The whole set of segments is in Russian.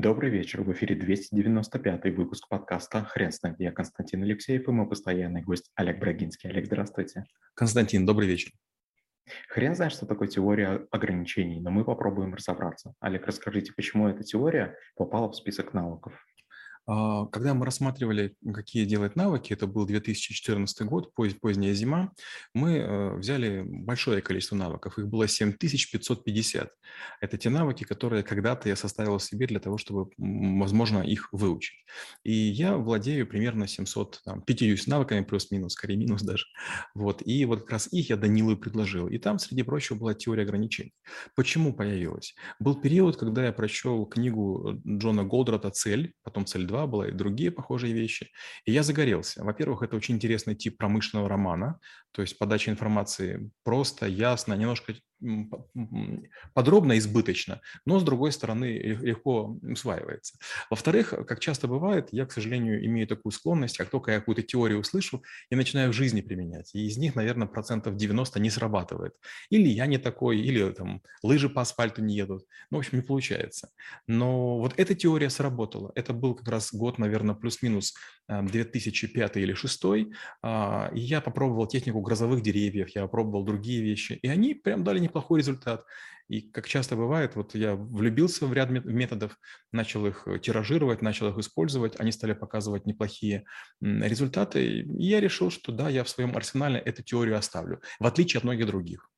Добрый вечер. В эфире 295 выпуск подкаста «Хрен знает». Я Константин Алексеев и мой постоянный гость Олег Брагинский. Олег, здравствуйте. Константин, добрый вечер. Хрен знает, что такое теория ограничений, но мы попробуем разобраться. Олег, расскажите, почему эта теория попала в список навыков? А, когда мы рассматривали, какие делать навыки, это был 2014 год, поздняя зима, мы э, взяли большое количество навыков, их было 7550. Это те навыки, которые когда-то я составил себе для того, чтобы, возможно, их выучить. И я владею примерно 750 навыками, плюс-минус, скорее минус даже. Вот. И вот как раз их я Данилу предложил. И там, среди прочего, была теория ограничений. Почему появилась? Был период, когда я прочел книгу э, Джона Голдрата «Цель», потом «Цель 2», 2 было и другие похожие вещи. И я загорелся. Во-первых, это очень интересный тип промышленного романа, то есть подача информации просто, ясно, немножко подробно, избыточно, но, с другой стороны, легко усваивается. Во-вторых, как часто бывает, я, к сожалению, имею такую склонность, как только я какую-то теорию услышу, я начинаю в жизни применять, и из них, наверное, процентов 90 не срабатывает. Или я не такой, или там лыжи по асфальту не едут. Ну, в общем, не получается. Но вот эта теория сработала. Это был как раз год, наверное, плюс-минус 2005 э, или 2006, а, и я попробовал технику грозовых деревьев, я попробовал другие вещи, и они прям дали неплохой результат. И как часто бывает, вот я влюбился в ряд методов, начал их э, тиражировать, начал их использовать, они стали показывать неплохие результаты, и я решил, что да, я в своем арсенале эту теорию оставлю, в отличие от многих других.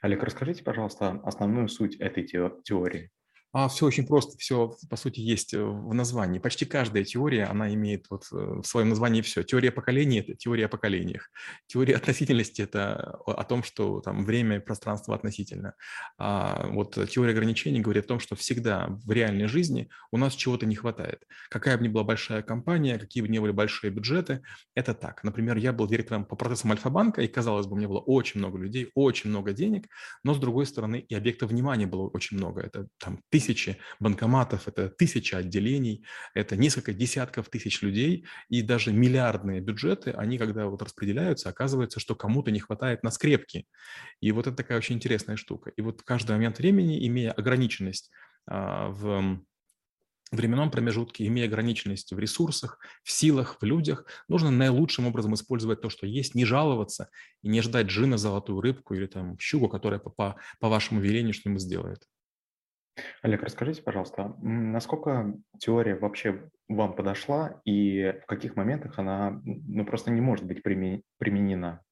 Олег, расскажите, пожалуйста, основную суть этой теории. А все очень просто, все по сути есть э, в названии. Почти каждая теория, она имеет вот э, в своем названии все. Теория поколений – это теория о поколениях. Теория относительности – это о том, что там время и пространство относительно. А вот теория ограничений говорит о том, что всегда в реальной жизни у нас чего-то не хватает. Какая бы ни была большая компания, какие бы ни были большие бюджеты, это так. Например, я был директором по процессам Альфа-банка, и, казалось бы, у меня было очень много людей, очень много денег, но, с другой стороны, и объектов внимания было очень много. Это там тысячи банкоматов, это тысячи отделений, это несколько десятков тысяч людей, и даже миллиардные бюджеты, они когда вот распределяются, оказывается, что кому-то не хватает на скрепки. И вот это такая очень интересная штука. И вот в каждый момент времени, имея ограниченность а, в временном промежутке, имея ограниченность в ресурсах, в силах, в людях, нужно наилучшим образом использовать то, что есть, не жаловаться и не ждать джина, золотую рыбку или там щуку, которая по, по, по вашему велению что-нибудь сделает. Олег, расскажите, пожалуйста, насколько теория вообще вам подошла и в каких моментах она ну, просто не может быть применена?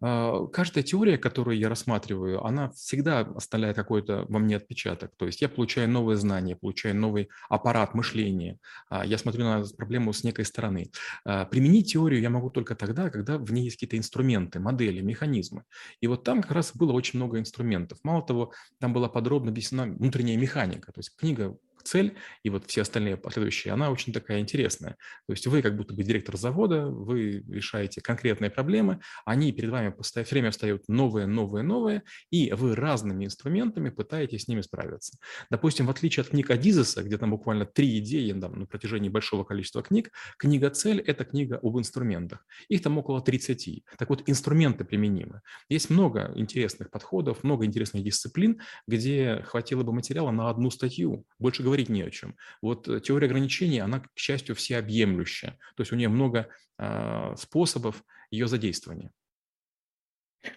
А, каждая теория, которую я рассматриваю, она всегда оставляет какой-то во мне отпечаток. То есть я получаю новые знания, получаю новый аппарат мышления. А, я смотрю на проблему с некой стороны. А, применить теорию я могу только тогда, когда в ней есть какие-то инструменты, модели, механизмы. И вот там как раз было очень много инструментов. Мало того, там была подробно объяснена внутренняя механика. То есть книга цель, и вот все остальные последующие, она очень такая интересная. То есть вы как будто бы директор завода, вы решаете конкретные проблемы, они перед вами все время встают новые, новые, новые, и вы разными инструментами пытаетесь с ними справиться. Допустим, в отличие от книг Адизеса, где там буквально три идеи да, на протяжении большого количества книг, книга «Цель» – это книга об инструментах. Их там около 30. Так вот, инструменты применимы. Есть много интересных подходов, много интересных дисциплин, где хватило бы материала на одну статью. Больше говорить не о чем. Вот э, теория ограничений, она, к счастью, всеобъемлющая. То есть у нее много э, способов ее задействования.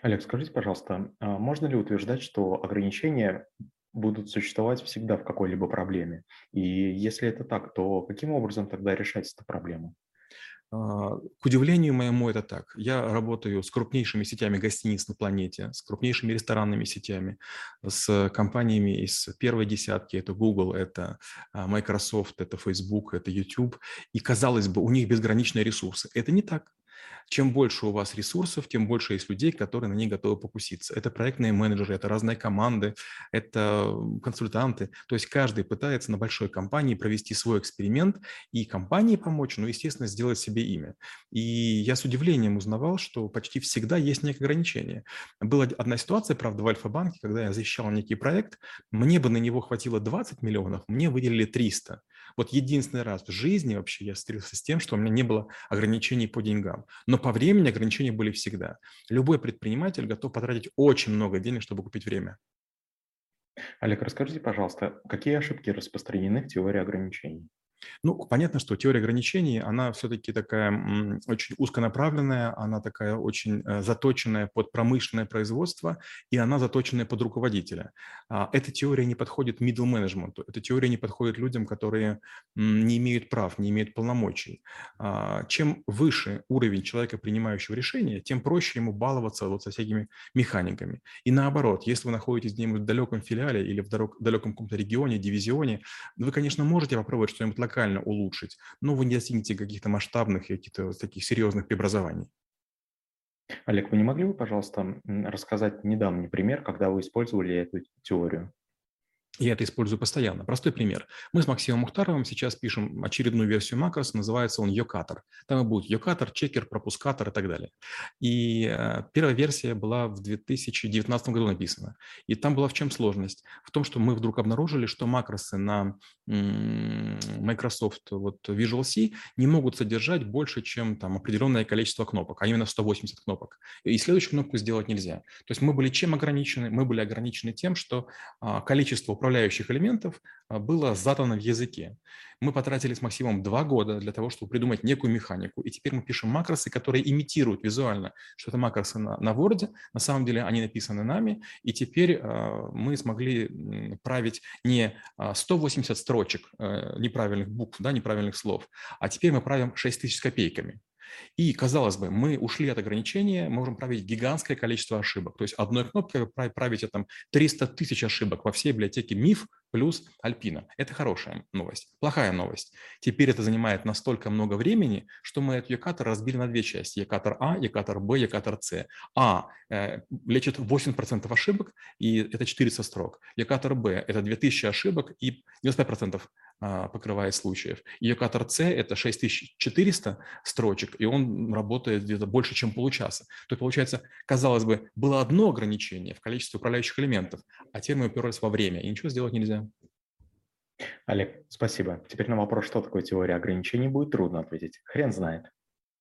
Олег, скажите, пожалуйста, а можно ли утверждать, что ограничения будут существовать всегда в какой-либо проблеме? И если это так, то каким образом тогда решать эту проблему? А, к удивлению моему это так. Я работаю с крупнейшими сетями гостиниц на планете, с крупнейшими ресторанными сетями, с компаниями из первой десятки. Это Google, это а, Microsoft, это Facebook, это YouTube. И казалось бы, у них безграничные ресурсы. Это не так. Чем больше у вас ресурсов, тем больше есть людей, которые на них готовы покуситься. Это проектные менеджеры, это разные команды, это консультанты. То есть каждый пытается на большой компании провести свой эксперимент и компании помочь, ну, естественно, сделать себе имя. И я с удивлением узнавал, что почти всегда есть некое ограничение. Была одна ситуация, правда, в Альфа-банке, когда я защищал некий проект, мне бы на него хватило 20 миллионов, мне выделили 300. Вот единственный раз в жизни вообще я встретился с тем, что у меня не было ограничений по деньгам. Но по времени ограничения были всегда. Любой предприниматель готов потратить очень много денег, чтобы купить время. Олег, расскажите, пожалуйста, какие ошибки распространены в теории ограничений? Ну, понятно, что теория ограничений, она все-таки такая очень узконаправленная, она такая очень э, заточенная под промышленное производство, и она заточенная под руководителя. А, эта теория не подходит middle management, эта теория не подходит людям, которые не имеют прав, не имеют полномочий. А, чем выше уровень человека, принимающего решения, тем проще ему баловаться вот со всякими механиками. И наоборот, если вы находитесь где-нибудь в далеком филиале или в далеком каком-то регионе, дивизионе, вы, конечно, можете попробовать что-нибудь локально улучшить, но вы не достигнете каких-то масштабных каких-то таких серьезных преобразований. Олег, вы не могли бы, пожалуйста, рассказать недавний пример, когда вы использовали эту теорию? Я это использую постоянно. Простой пример. Мы с Максимом Мухтаровым сейчас пишем очередную версию макрос, называется он Йокатор. Там и будет Йокатор, чекер, пропускатор и так далее. И э, первая версия была в 2019 году написана. И там была в чем сложность? В том, что мы вдруг обнаружили, что макросы на Microsoft вот Visual C не могут содержать больше, чем там определенное количество кнопок, а именно 180 кнопок. И следующую кнопку сделать нельзя. То есть мы были чем ограничены? Мы были ограничены тем, что а, количество управляющих элементов а, было задано в языке. Мы потратили с Максимом два года для того, чтобы придумать некую механику. И теперь мы пишем макросы, которые имитируют визуально, что это макросы на, на Word. На самом деле они написаны нами. И теперь э, мы смогли править не 180 строчек э, неправильных букв, да, неправильных слов, а теперь мы правим 6 тысяч с копейками. И, казалось бы, мы ушли от ограничения, мы можем править гигантское количество ошибок. То есть одной кнопкой правите там 300 тысяч ошибок во всей библиотеке МИФ плюс Альпина. Это хорошая новость. Плохая новость. Теперь это занимает настолько много времени, что мы этот Якатор разбили на две части. Якатор А, Якатор Б, Якатор С. А э, лечит 8% ошибок, и это 400 строк. Якатор Б – это 2000 ошибок и 95% а, покрывает случаев. Йокатор С – это 6400 строчек, и он работает где-то больше, чем получаса. То есть, получается, казалось бы, было одно ограничение в количестве управляющих элементов, а теперь мы уперлись во время, и ничего сделать нельзя. Олег, спасибо. Теперь на вопрос, что такое теория ограничений, будет трудно ответить. Хрен знает.